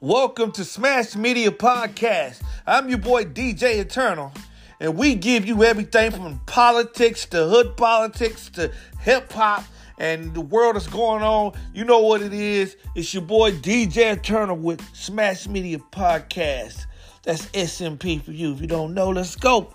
Welcome to Smash Media Podcast. I'm your boy DJ Eternal, and we give you everything from politics to hood politics to hip hop and the world that's going on. You know what it is. It's your boy DJ Eternal with Smash Media Podcast. That's SMP for you. If you don't know, let's go.